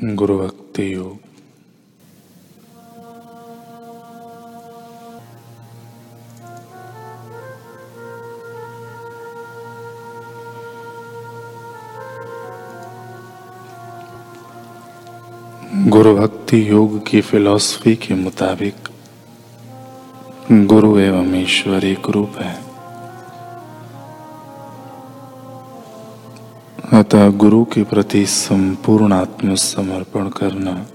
गुरु भक्ति योग गुरु भक्ति योग की फिलॉसफी के मुताबिक गुरु एवं ईश्वर एक रूप है। अतः गुरु के प्रति संपूर्ण आत्मसमर्पण करना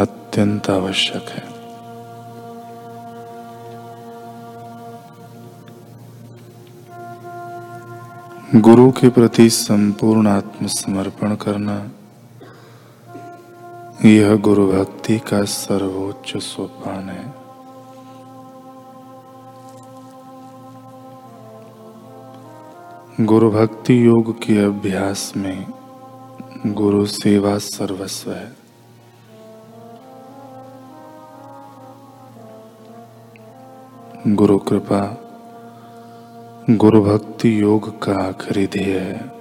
अत्यंत आवश्यक है। गुरु के प्रति संपूर्ण आत्मसमर्पण करना, यह गुरु भक्ति का सर्वोच्च सोपान है। गुरु भक्ति योग के अभ्यास में गुरु सेवा सर्वस्व है। गुरु कृपा, गुरु भक्ति योग का आखिरी ध्येय है।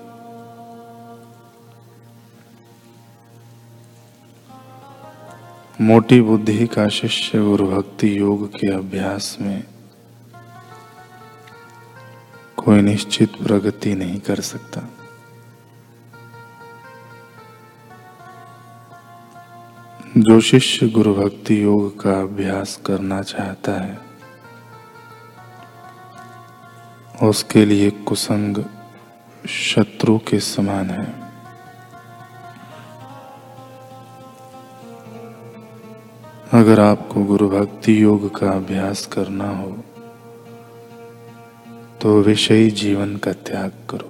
मोटी बुद्धि का शिष्य गुरु भक्ति योग के अभ्यास में कोई निश्चित प्रगति नहीं कर सकता। जो शिष्य गुरु भक्ति योग का अभ्यास करना चाहता है, उसके लिए कुसंग शत्रु के समान है। अगर आपको गुरु भक्ति योग का अभ्यास करना हो तो विषयी जीवन का त्याग करो।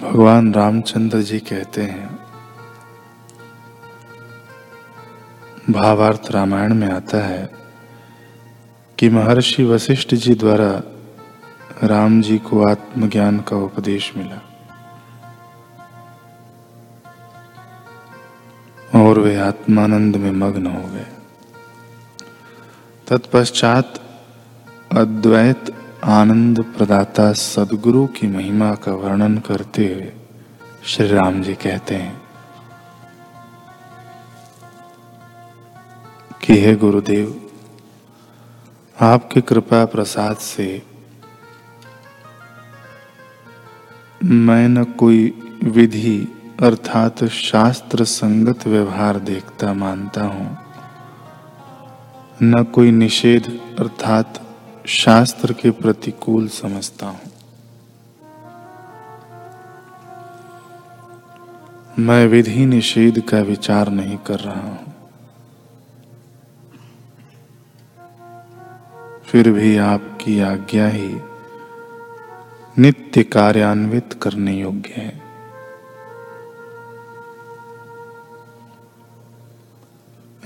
भगवान रामचंद्र जी कहते हैं, भावार्थ रामायण में आता है कि महर्षि वशिष्ठ जी द्वारा राम जी को आत्मज्ञान का उपदेश मिला। और वे आत्मानंद में मग्न हो गए। तत्पश्चात अद्वैत आनंद प्रदाता सदगुरु की महिमा का वर्णन करते हुए श्री राम जी कहते हैं, कि हे गुरुदेव, आपके कृपा प्रसाद से मैं न कोई विधि अर्थात शास्त्र संगत व्यवहार देखता मानता हूँ। न कोई निषेध अर्थात शास्त्र के प्रतिकूल समझता हूँ। मैं विधि निषेध का विचार नहीं कर रहा हूँ। फिर भी आपकी आज्ञा ही नित्य कार्यान्वित करने योग्य है।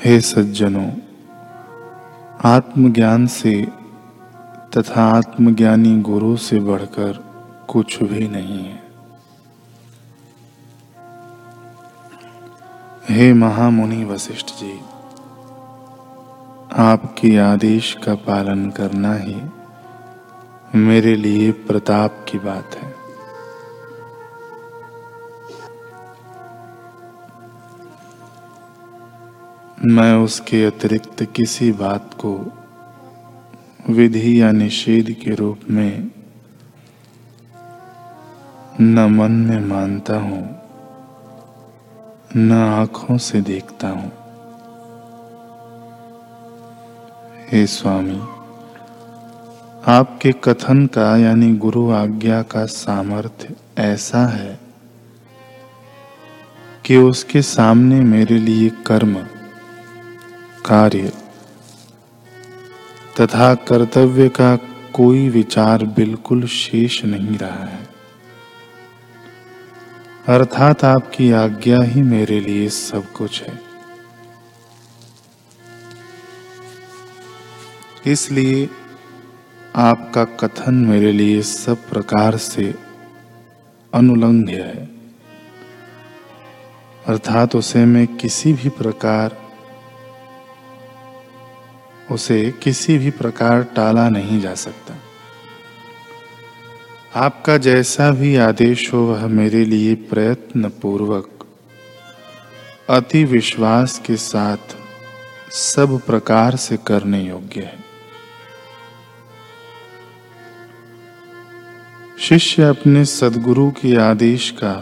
हे सज्जनों, आत्मज्ञान से तथा आत्मज्ञानी गुरु से बढ़कर कुछ भी नहीं है। हे महामुनि वशिष्ठ जी, आपके आदेश का पालन करना ही मेरे लिए प्रताप की बात है। मैं उसके अतिरिक्त किसी बात को विधि या निषेध के रूप में न मन में मानता हूँ, न आँखों से देखता हूँ। हे स्वामी, आपके कथन का यानी गुरु आज्ञा का सामर्थ्य ऐसा है कि उसके सामने मेरे लिए कर्म कार्य। तथा कर्तव्य का कोई विचार बिल्कुल शेष नहीं रहा है। अर्थात आपकी आज्ञा ही मेरे लिए सब कुछ है। इसलिए आपका कथन मेरे लिए सब प्रकार से अनुलंघ्य है। अर्थात उसे मैं किसी भी प्रकार उसे किसी भी प्रकार टाला नहीं जा सकता। आपका जैसा भी आदेश हो, वह मेरे लिए प्रयत्न पूर्वक अति विश्वास के साथ सब प्रकार से करने योग्य है। शिष्य अपने सदगुरु के आदेश का,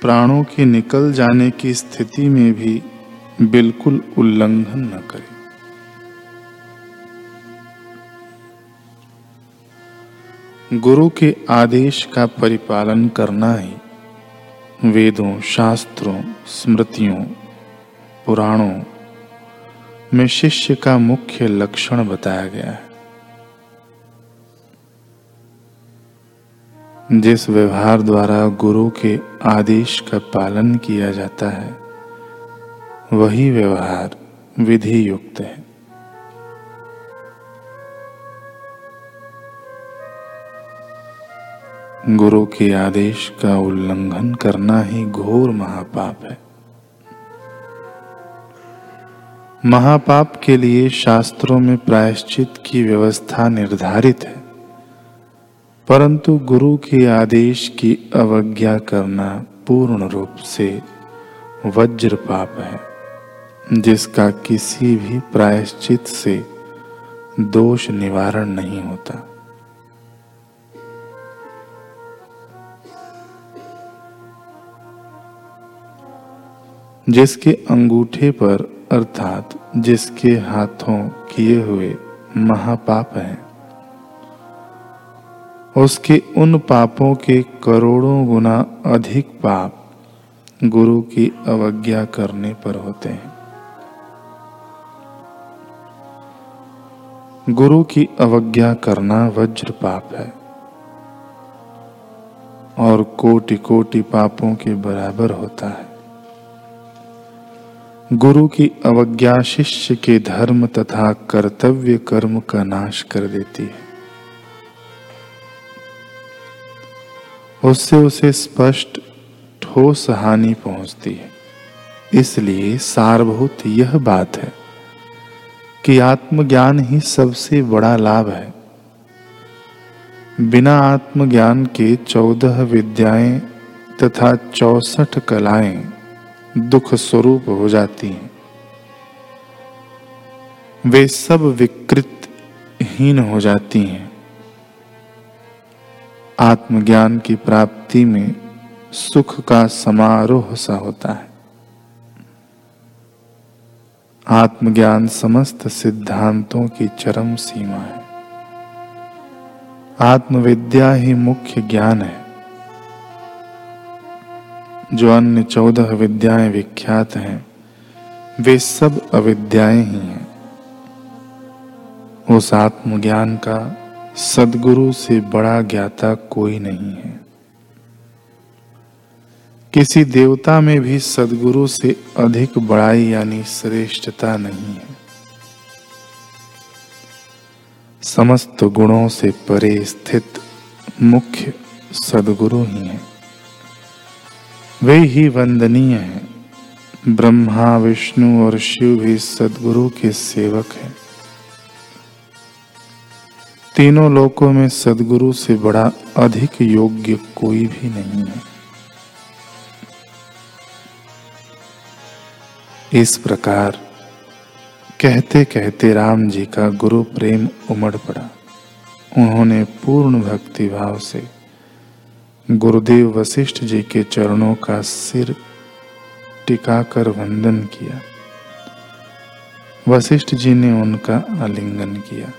प्राणों के निकल जाने की स्थिति में भी बिल्कुल उल्लंघन न करे। गुरु के आदेश का परिपालन करना ही। वेदों, शास्त्रों, स्मृतियों, पुराणों में शिष्य का मुख्य लक्षण बताया गया है। जिस व्यवहार द्वारा गुरु के आदेश का पालन किया जाता है, वही व्यवहार विधि युक्त है। गुरु के आदेश का उल्लंघन करना ही घोर महापाप है। महापाप के लिए शास्त्रों में प्रायश्चित की व्यवस्था निर्धारित है। परंतु गुरु के आदेश की अवज्ञा करना पूर्ण रूप से वज्र पाप है, जिसका किसी भी प्रायश्चित से दोष निवारण नहीं होता। जिसके अंगूठे पर, अर्थात जिसके हाथों किए हुए महापाप हैं। उसके उन पापों के करोड़ों गुना अधिक पाप गुरु की अवज्ञा करने पर होते हैं। गुरु की अवज्ञा करना वज्र पाप है और कोटि कोटि पापों के बराबर होता है। गुरु की अवज्ञा शिष्य के धर्म तथा कर्तव्य कर्म का नाश कर देती है। उससे उसे स्पष्ट ठोस हानि पहुँचती है। इसलिए सारभूत यह बात है कि आत्मज्ञान ही सबसे बड़ा लाभ है। बिना आत्मज्ञान के चौदह विद्याएँ तथा चौसठ कलाएँ दुख स्वरूप हो जाती हैं। वे सब विकृत हीन हो जाती हैं। आत्मज्ञान की प्राप्ति में सुख का समारोह सा होता है। आत्मज्ञान समस्त सिद्धांतों की चरम सीमा है। आत्मविद्या ही मुख्य ज्ञान है। जो अन्य चौदह विद्याएँ विख्यात हैं, वे सब अविद्याएँ ही हैं। उस आत्मज्ञान का सदगुरु से बड़ा ज्ञाता कोई नहीं है। किसी देवता में भी सदगुरु से अधिक बड़ाई यानी श्रेष्ठता नहीं है। समस्त गुणों से परे स्थित मुख्य सदगुरु ही हैं। वे ही वंदनीय हैं। ब्रह्मा, विष्णु और शिव भी सदगुरु के सेवक हैं। तीनों लोकों में सदगुरु से बड़ा अधिक योग्य कोई भी नहीं है। इस प्रकार कहते कहते राम जी का गुरु प्रेम उमड़ पड़ा। उन्होंने पूर्ण भक्ति भाव से गुरुदेव वशिष्ठ जी के चरणों का सिर टिकाकर वंदन किया। वशिष्ठ जी ने उनका आलिंगन किया।